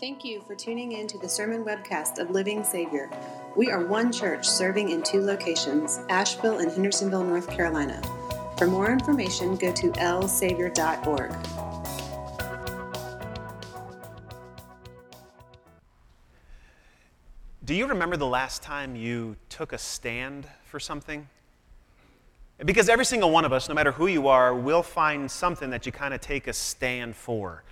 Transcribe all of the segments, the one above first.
Thank you for tuning in to the sermon webcast of Living Savior. We are one church serving in two locations, Asheville and Hendersonville, North Carolina. For more information, go to lsavior.org. Do you remember the last time you took a stand for something? Because every single one of us, no matter who you are, will find something that you kind of take a stand for.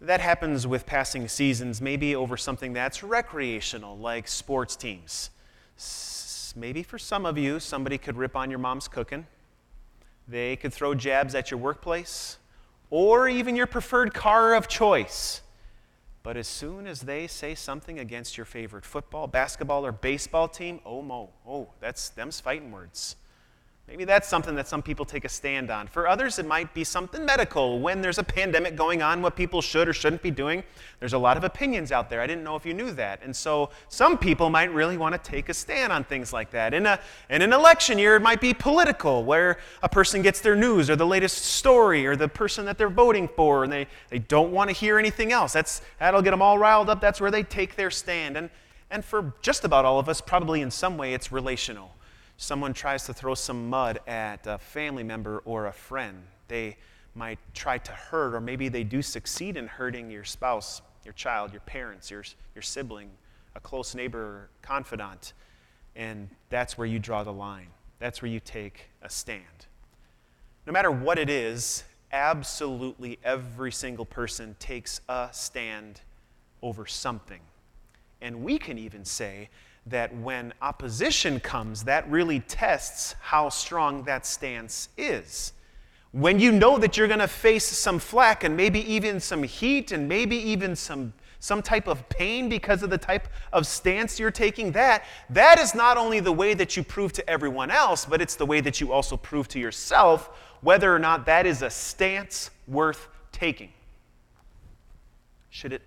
That happens with passing seasons, maybe over something that's recreational, like sports teams. Maybe for some of you, somebody could rip on your mom's cooking. They could throw jabs at your workplace or even your preferred car of choice. But as soon as they say something against your favorite football, basketball, or baseball team, oh, mo, oh, that's them's fighting words. Maybe that's something that some people take a stand on. For others, it might be something medical. When there's a pandemic going on, what people should or shouldn't be doing, there's a lot of opinions out there. I didn't know if you knew that. And so some people might really want to take a stand on things like that. In, a, in an election year, it might be political, where a person gets their news or the latest story or the person that they're voting for, and they, they don't want to hear anything else. That's, that'll get them all riled up. That's where they take their stand. And, and for just about all of us, probably in some way, it's relational someone tries to throw some mud at a family member or a friend, they might try to hurt, or maybe they do succeed in hurting your spouse, your child, your parents, your, your sibling, a close neighbor, confidant. And that's where you draw the line. That's where you take a stand. No matter what it is, absolutely every single person takes a stand over something. And we can even say that when opposition comes, that really tests how strong that stance is. When you know that you're going to face some flack and maybe even some heat and maybe even some, some type of pain because of the type of stance you're taking, that, that is not only the way that you prove to everyone else, but it's the way that you also prove to yourself whether or not that is a stance worth taking. Should it,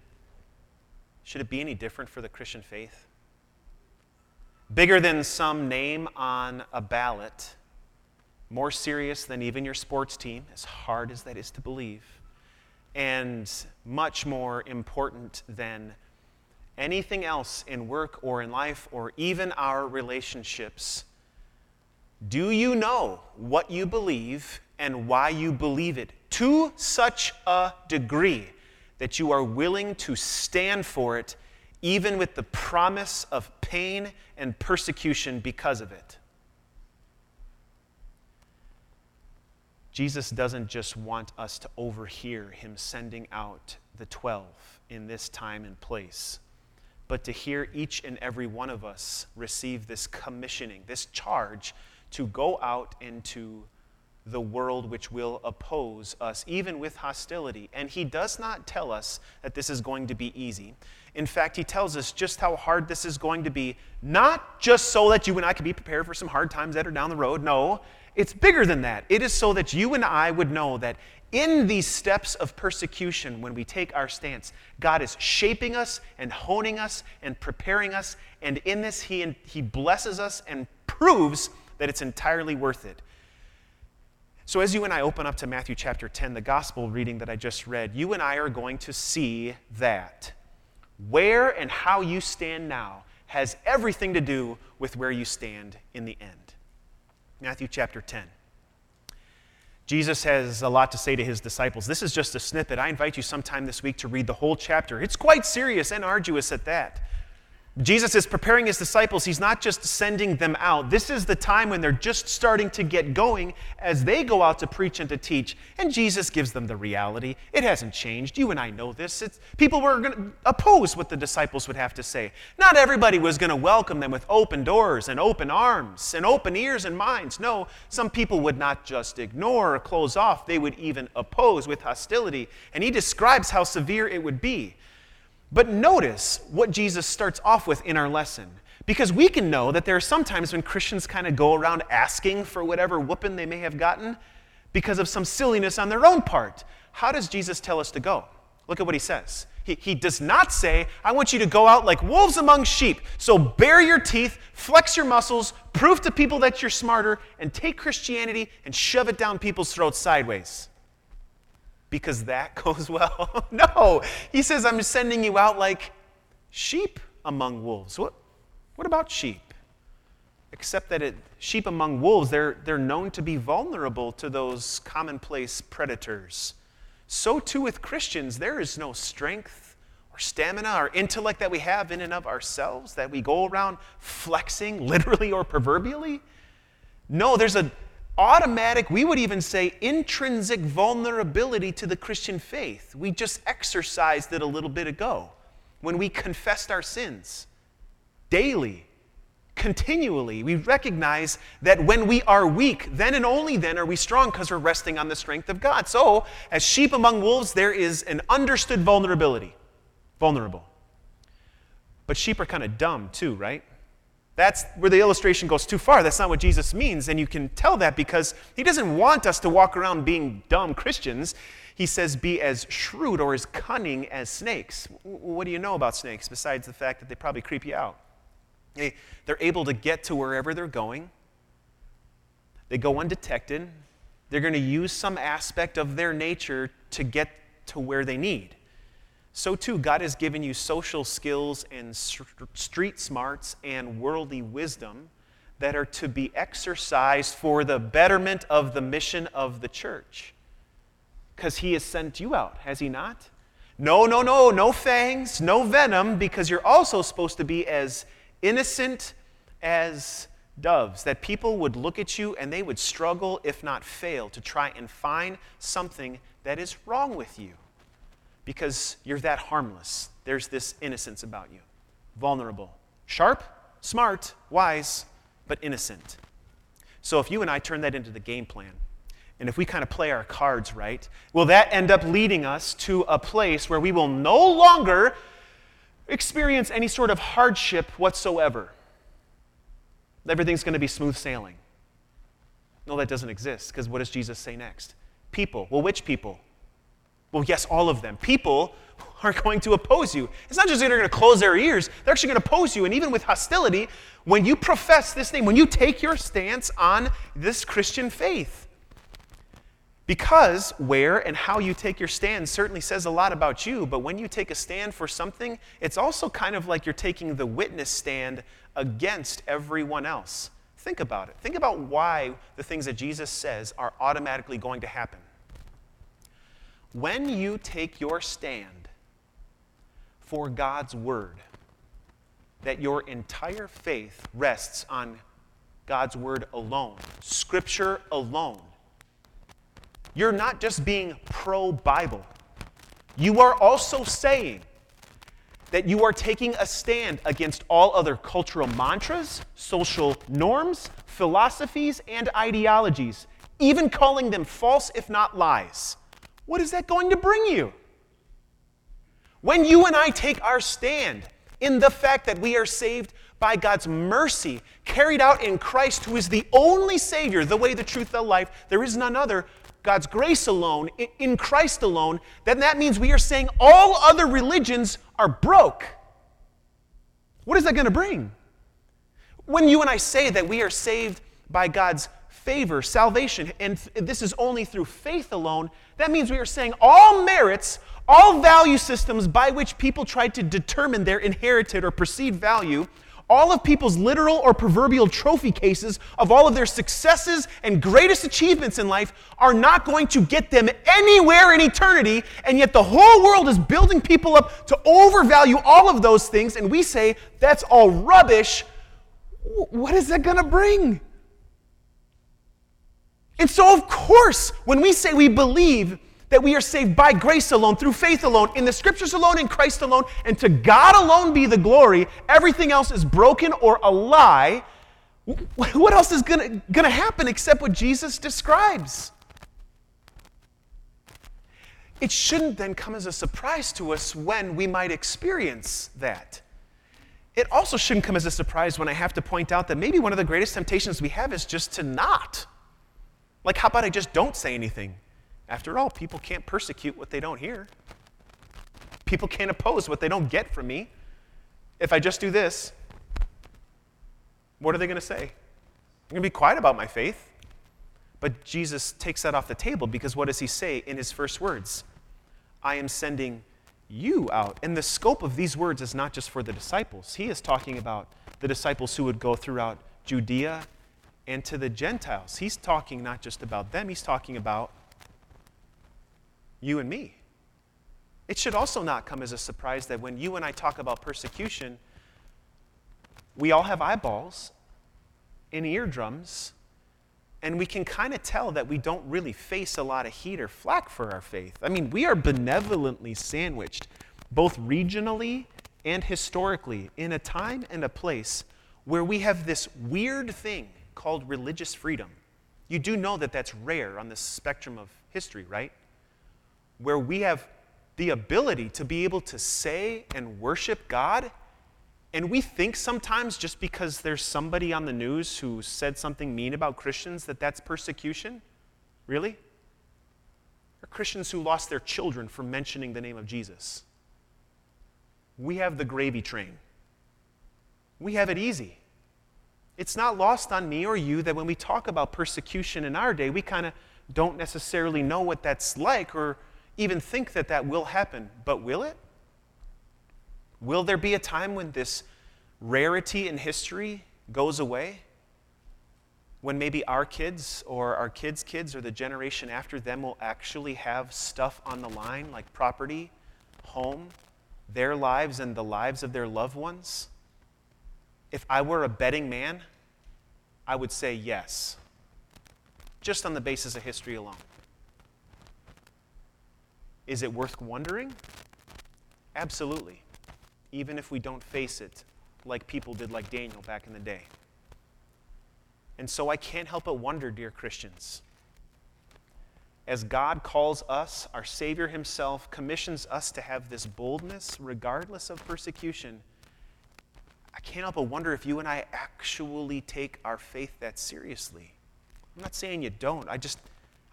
should it be any different for the Christian faith? Bigger than some name on a ballot, more serious than even your sports team, as hard as that is to believe, and much more important than anything else in work or in life or even our relationships. Do you know what you believe and why you believe it to such a degree that you are willing to stand for it even with the promise of pain and persecution because of it. Jesus doesn't just want us to overhear him sending out the 12 in this time and place, but to hear each and every one of us receive this commissioning, this charge to go out into the world which will oppose us, even with hostility. And he does not tell us that this is going to be easy. In fact, he tells us just how hard this is going to be, not just so that you and I can be prepared for some hard times that are down the road. No, it's bigger than that. It is so that you and I would know that in these steps of persecution, when we take our stance, God is shaping us and honing us and preparing us. And in this, He, he blesses us and proves that it's entirely worth it. So, as you and I open up to Matthew chapter 10, the gospel reading that I just read, you and I are going to see that where and how you stand now has everything to do with where you stand in the end. Matthew chapter 10. Jesus has a lot to say to his disciples. This is just a snippet. I invite you sometime this week to read the whole chapter. It's quite serious and arduous at that. Jesus is preparing his disciples. He's not just sending them out. This is the time when they're just starting to get going as they go out to preach and to teach. And Jesus gives them the reality. It hasn't changed. You and I know this. It's, people were going to oppose what the disciples would have to say. Not everybody was going to welcome them with open doors and open arms and open ears and minds. No, some people would not just ignore or close off, they would even oppose with hostility. And he describes how severe it would be. But notice what Jesus starts off with in our lesson. Because we can know that there are sometimes when Christians kind of go around asking for whatever whooping they may have gotten because of some silliness on their own part. How does Jesus tell us to go? Look at what he says. He, he does not say, I want you to go out like wolves among sheep. So bare your teeth, flex your muscles, prove to people that you're smarter, and take Christianity and shove it down people's throats sideways. Because that goes well. no, he says, I'm sending you out like sheep among wolves. What, what about sheep? Except that it, sheep among wolves, they're, they're known to be vulnerable to those commonplace predators. So too with Christians, there is no strength or stamina or intellect that we have in and of ourselves that we go around flexing, literally or proverbially. No, there's a automatic, we would even say intrinsic vulnerability to the Christian faith. We just exercised it a little bit ago when we confessed our sins daily, continually. We recognize that when we are weak, then and only then are we strong because we're resting on the strength of God. So, as sheep among wolves, there is an understood vulnerability. Vulnerable. But sheep are kind of dumb too, right? That's where the illustration goes too far. That's not what Jesus means. And you can tell that because he doesn't want us to walk around being dumb Christians. He says, be as shrewd or as cunning as snakes. What do you know about snakes besides the fact that they probably creep you out? They, they're able to get to wherever they're going, they go undetected. They're going to use some aspect of their nature to get to where they need so too God has given you social skills and street smarts and worldly wisdom that are to be exercised for the betterment of the mission of the church. Because He has sent you out, has He not? No, no, no, no fangs, no venom, because you're also supposed to be as innocent as doves, that people would look at you and they would struggle, if not fail, to try and find something that is wrong with you because you're that harmless. There's this innocence about you. Vulnerable. Sharp, smart, wise, but innocent. So if you and I turn that into the game plan, and if we kind of play our cards right, will that end up leading us to a place where we will no longer experience any sort of hardship whatsoever? Everything's going to be smooth sailing. No, that doesn't exist, because what does Jesus say next? People. Well, which people? Well, yes, all of them. People are going to oppose you. It's not just that they're going to close their ears, they're actually going to oppose you. And even with hostility, when you profess this name, when you take your stance on this Christian faith, because where and how you take your stand certainly says a lot about you, but when you take a stand for something, it's also kind of like you're taking the witness stand against everyone else. Think about it. Think about why the things that Jesus says are automatically going to happen. When you take your stand for God's word, that your entire faith rests on God's word alone, scripture alone, you're not just being pro Bible, you are also saying that you are taking a stand against all other cultural mantras, social norms, philosophies, and ideologies, even calling them false if not lies. What is that going to bring you? When you and I take our stand in the fact that we are saved by God's mercy, carried out in Christ, who is the only Savior, the way, the truth, the life, there is none other, God's grace alone, in Christ alone, then that means we are saying all other religions are broke. What is that going to bring? When you and I say that we are saved by God's favor, salvation, and this is only through faith alone, that means we are saying all merits, all value systems by which people try to determine their inherited or perceived value, all of people's literal or proverbial trophy cases of all of their successes and greatest achievements in life are not going to get them anywhere in eternity, and yet the whole world is building people up to overvalue all of those things, and we say that's all rubbish. What is that going to bring? And so, of course, when we say we believe that we are saved by grace alone, through faith alone, in the scriptures alone, in Christ alone, and to God alone be the glory, everything else is broken or a lie, what else is going to happen except what Jesus describes? It shouldn't then come as a surprise to us when we might experience that. It also shouldn't come as a surprise when I have to point out that maybe one of the greatest temptations we have is just to not like, how about I just don't say anything? After all, people can't persecute what they don't hear. People can't oppose what they don't get from me. If I just do this, what are they going to say? I'm going to be quiet about my faith. But Jesus takes that off the table because what does he say in his first words? I am sending you out. And the scope of these words is not just for the disciples. He is talking about the disciples who would go throughout Judea and to the Gentiles. He's talking not just about them, he's talking about you and me. It should also not come as a surprise that when you and I talk about persecution, we all have eyeballs and eardrums, and we can kind of tell that we don't really face a lot of heat or flack for our faith. I mean, we are benevolently sandwiched, both regionally and historically, in a time and a place where we have this weird thing called religious freedom. You do know that that's rare on the spectrum of history, right? Where we have the ability to be able to say and worship God. And we think sometimes just because there's somebody on the news who said something mean about Christians that that's persecution. Really? There are Christians who lost their children for mentioning the name of Jesus. We have the gravy train. We have it easy. It's not lost on me or you that when we talk about persecution in our day, we kind of don't necessarily know what that's like or even think that that will happen. But will it? Will there be a time when this rarity in history goes away? When maybe our kids or our kids' kids or the generation after them will actually have stuff on the line like property, home, their lives, and the lives of their loved ones? If I were a betting man, I would say yes, just on the basis of history alone. Is it worth wondering? Absolutely, even if we don't face it like people did, like Daniel back in the day. And so I can't help but wonder, dear Christians, as God calls us, our Savior Himself commissions us to have this boldness regardless of persecution I can't help but wonder if you and I actually take our faith that seriously. I'm not saying you don't. I just,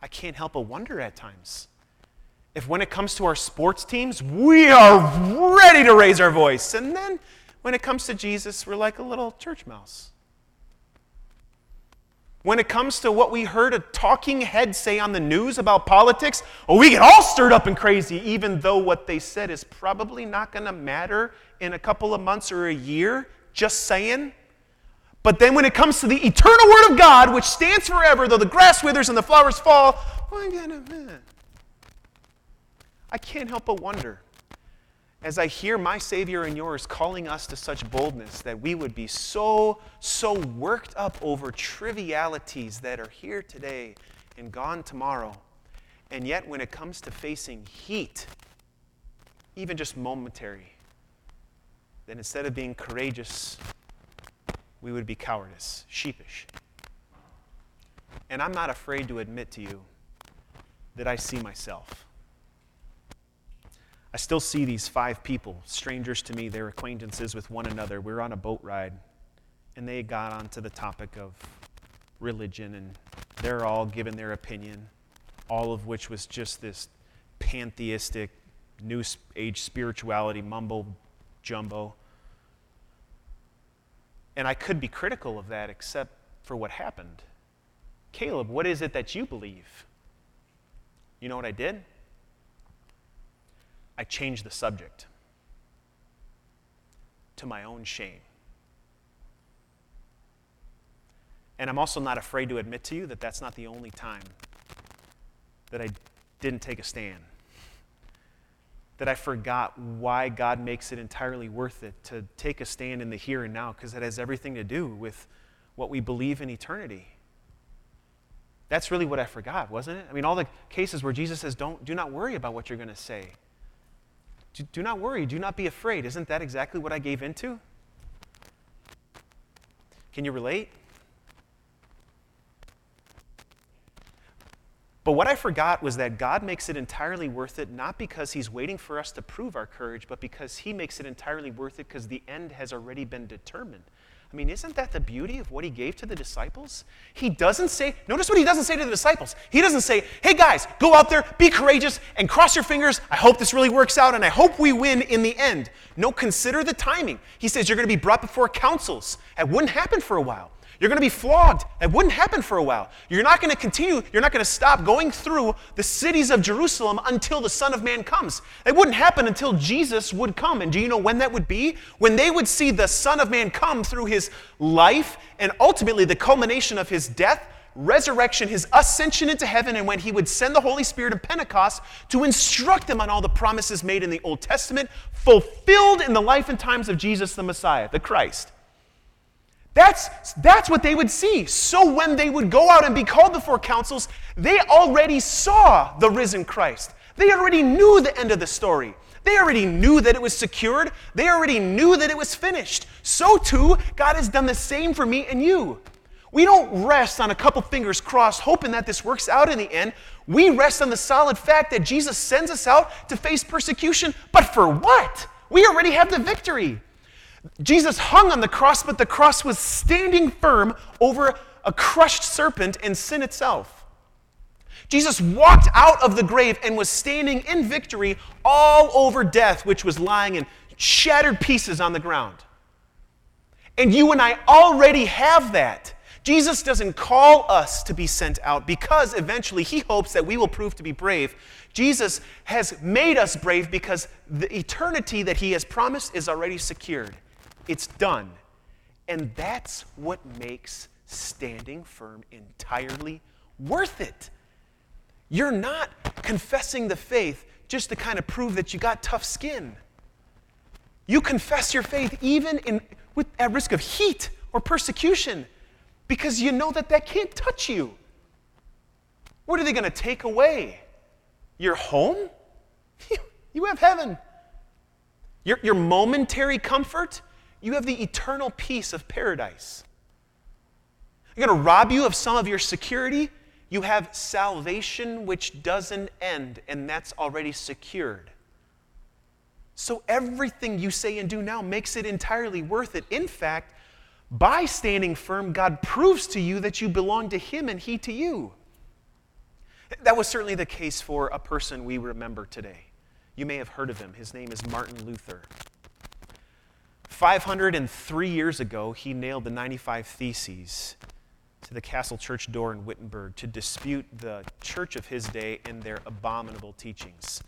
I can't help but wonder at times. If when it comes to our sports teams, we are ready to raise our voice. And then when it comes to Jesus, we're like a little church mouse. When it comes to what we heard a talking head say on the news about politics, oh, we get all stirred up and crazy, even though what they said is probably not going to matter in a couple of months or a year. Just saying. But then when it comes to the eternal Word of God, which stands forever, though the grass withers and the flowers fall, oh, I can't help but wonder as I hear my Savior and yours calling us to such boldness that we would be so, so worked up over trivialities that are here today and gone tomorrow. And yet, when it comes to facing heat, even just momentary, then instead of being courageous, we would be cowardice, sheepish. And I'm not afraid to admit to you that I see myself. I still see these five people, strangers to me, they're acquaintances with one another. We are on a boat ride, and they got onto the topic of religion, and they're all giving their opinion, all of which was just this pantheistic, new age spirituality mumbo jumbo. And I could be critical of that except for what happened. Caleb, what is it that you believe? You know what I did? I changed the subject to my own shame. And I'm also not afraid to admit to you that that's not the only time that I didn't take a stand. That I forgot why God makes it entirely worth it to take a stand in the here and now, because it has everything to do with what we believe in eternity. That's really what I forgot, wasn't it? I mean, all the cases where Jesus says, Don't, do not worry about what you're going to say. Do not worry, do not be afraid. Isn't that exactly what I gave into? Can you relate? But what I forgot was that God makes it entirely worth it, not because He's waiting for us to prove our courage, but because He makes it entirely worth it because the end has already been determined. I mean, isn't that the beauty of what he gave to the disciples? He doesn't say, notice what he doesn't say to the disciples. He doesn't say, hey guys, go out there, be courageous, and cross your fingers. I hope this really works out, and I hope we win in the end. No, consider the timing. He says, you're going to be brought before councils. It wouldn't happen for a while. You're going to be flogged. It wouldn't happen for a while. You're not going to continue, you're not going to stop going through the cities of Jerusalem until the Son of Man comes. It wouldn't happen until Jesus would come. And do you know when that would be? When they would see the Son of Man come through his life and ultimately the culmination of his death, resurrection, his ascension into heaven, and when he would send the Holy Spirit of Pentecost to instruct them on all the promises made in the Old Testament, fulfilled in the life and times of Jesus the Messiah, the Christ. That's, that's what they would see. So when they would go out and be called before councils, they already saw the risen Christ. They already knew the end of the story. They already knew that it was secured. They already knew that it was finished. So too, God has done the same for me and you. We don't rest on a couple fingers crossed, hoping that this works out in the end. We rest on the solid fact that Jesus sends us out to face persecution. But for what? We already have the victory. Jesus hung on the cross, but the cross was standing firm over a crushed serpent and sin itself. Jesus walked out of the grave and was standing in victory all over death, which was lying in shattered pieces on the ground. And you and I already have that. Jesus doesn't call us to be sent out because eventually he hopes that we will prove to be brave. Jesus has made us brave because the eternity that he has promised is already secured. It's done. And that's what makes standing firm entirely worth it. You're not confessing the faith just to kind of prove that you got tough skin. You confess your faith even in, with, at risk of heat or persecution because you know that that can't touch you. What are they going to take away? Your home? you have heaven. Your, your momentary comfort? You have the eternal peace of paradise. They're going to rob you of some of your security. You have salvation which doesn't end, and that's already secured. So everything you say and do now makes it entirely worth it. In fact, by standing firm, God proves to you that you belong to Him and He to you. That was certainly the case for a person we remember today. You may have heard of him. His name is Martin Luther. 503 years ago, he nailed the 95 Theses to the castle church door in Wittenberg to dispute the church of his day and their abominable teachings.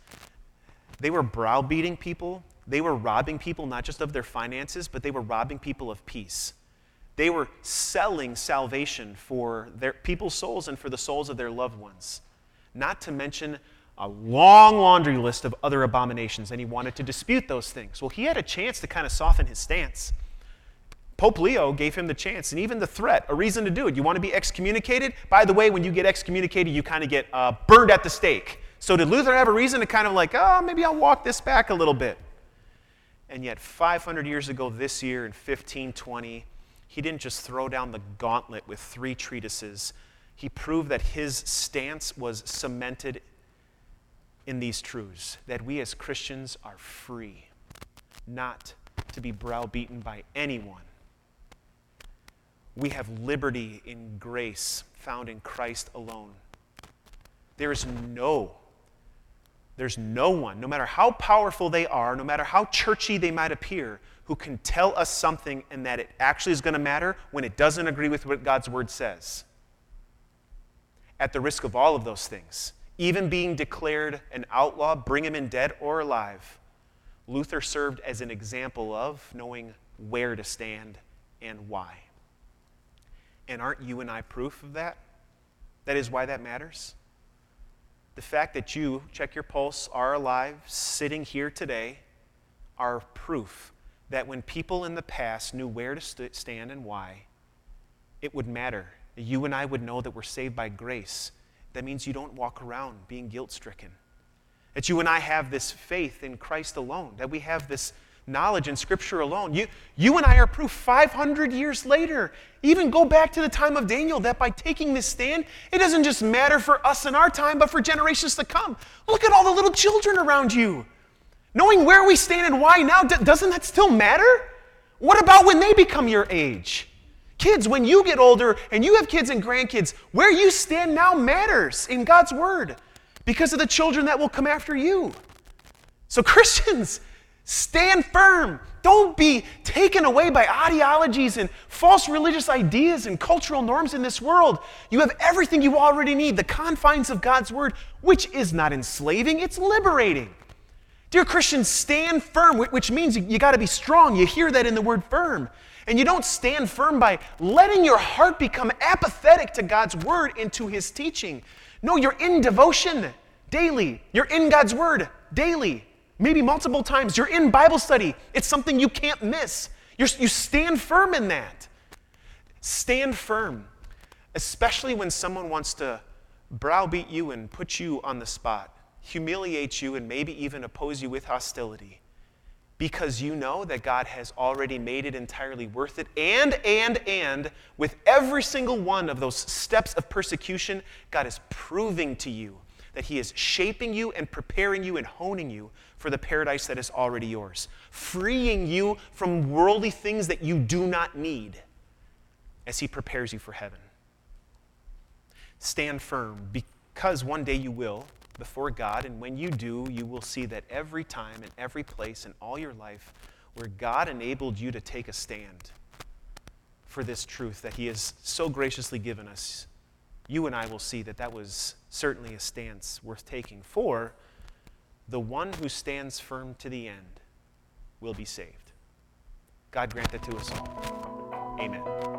They were browbeating people, they were robbing people not just of their finances, but they were robbing people of peace. They were selling salvation for their people's souls and for the souls of their loved ones. Not to mention a long laundry list of other abominations, and he wanted to dispute those things. Well, he had a chance to kind of soften his stance. Pope Leo gave him the chance and even the threat, a reason to do it. You want to be excommunicated? By the way, when you get excommunicated, you kind of get uh, burned at the stake. So did Luther have a reason to kind of like, oh, maybe I'll walk this back a little bit? And yet, 500 years ago this year in 1520, he didn't just throw down the gauntlet with three treatises. He proved that his stance was cemented in these truths that we as Christians are free, not to be browbeaten by anyone. We have liberty in grace found in Christ alone. There is no, there's no one, no matter how powerful they are, no matter how churchy they might appear, who can tell us something and that it actually is going to matter when it doesn't agree with what God's word says. At the risk of all of those things, even being declared an outlaw, bring him in dead or alive. Luther served as an example of knowing where to stand and why. And aren't you and I proof of that? That is why that matters. The fact that you, check your pulse, are alive, sitting here today, are proof that when people in the past knew where to st- stand and why, it would matter. You and I would know that we're saved by grace that means you don't walk around being guilt stricken. That you and I have this faith in Christ alone, that we have this knowledge in Scripture alone. You, you and I are proof 500 years later. Even go back to the time of Daniel that by taking this stand, it doesn't just matter for us in our time, but for generations to come. Look at all the little children around you. Knowing where we stand and why now, doesn't that still matter? What about when they become your age? Kids, when you get older and you have kids and grandkids, where you stand now matters in God's Word because of the children that will come after you. So, Christians, stand firm. Don't be taken away by ideologies and false religious ideas and cultural norms in this world. You have everything you already need, the confines of God's Word, which is not enslaving, it's liberating. Dear Christians, stand firm, which means you got to be strong. You hear that in the word firm. And you don't stand firm by letting your heart become apathetic to God's word and to his teaching. No, you're in devotion daily. You're in God's word daily, maybe multiple times. You're in Bible study. It's something you can't miss. You're, you stand firm in that. Stand firm, especially when someone wants to browbeat you and put you on the spot, humiliate you, and maybe even oppose you with hostility. Because you know that God has already made it entirely worth it. And, and, and, with every single one of those steps of persecution, God is proving to you that He is shaping you and preparing you and honing you for the paradise that is already yours, freeing you from worldly things that you do not need as He prepares you for heaven. Stand firm because one day you will before God, and when you do, you will see that every time and every place in all your life where God enabled you to take a stand for this truth that He has so graciously given us, you and I will see that that was certainly a stance worth taking for the one who stands firm to the end will be saved. God grant that to us all. Amen.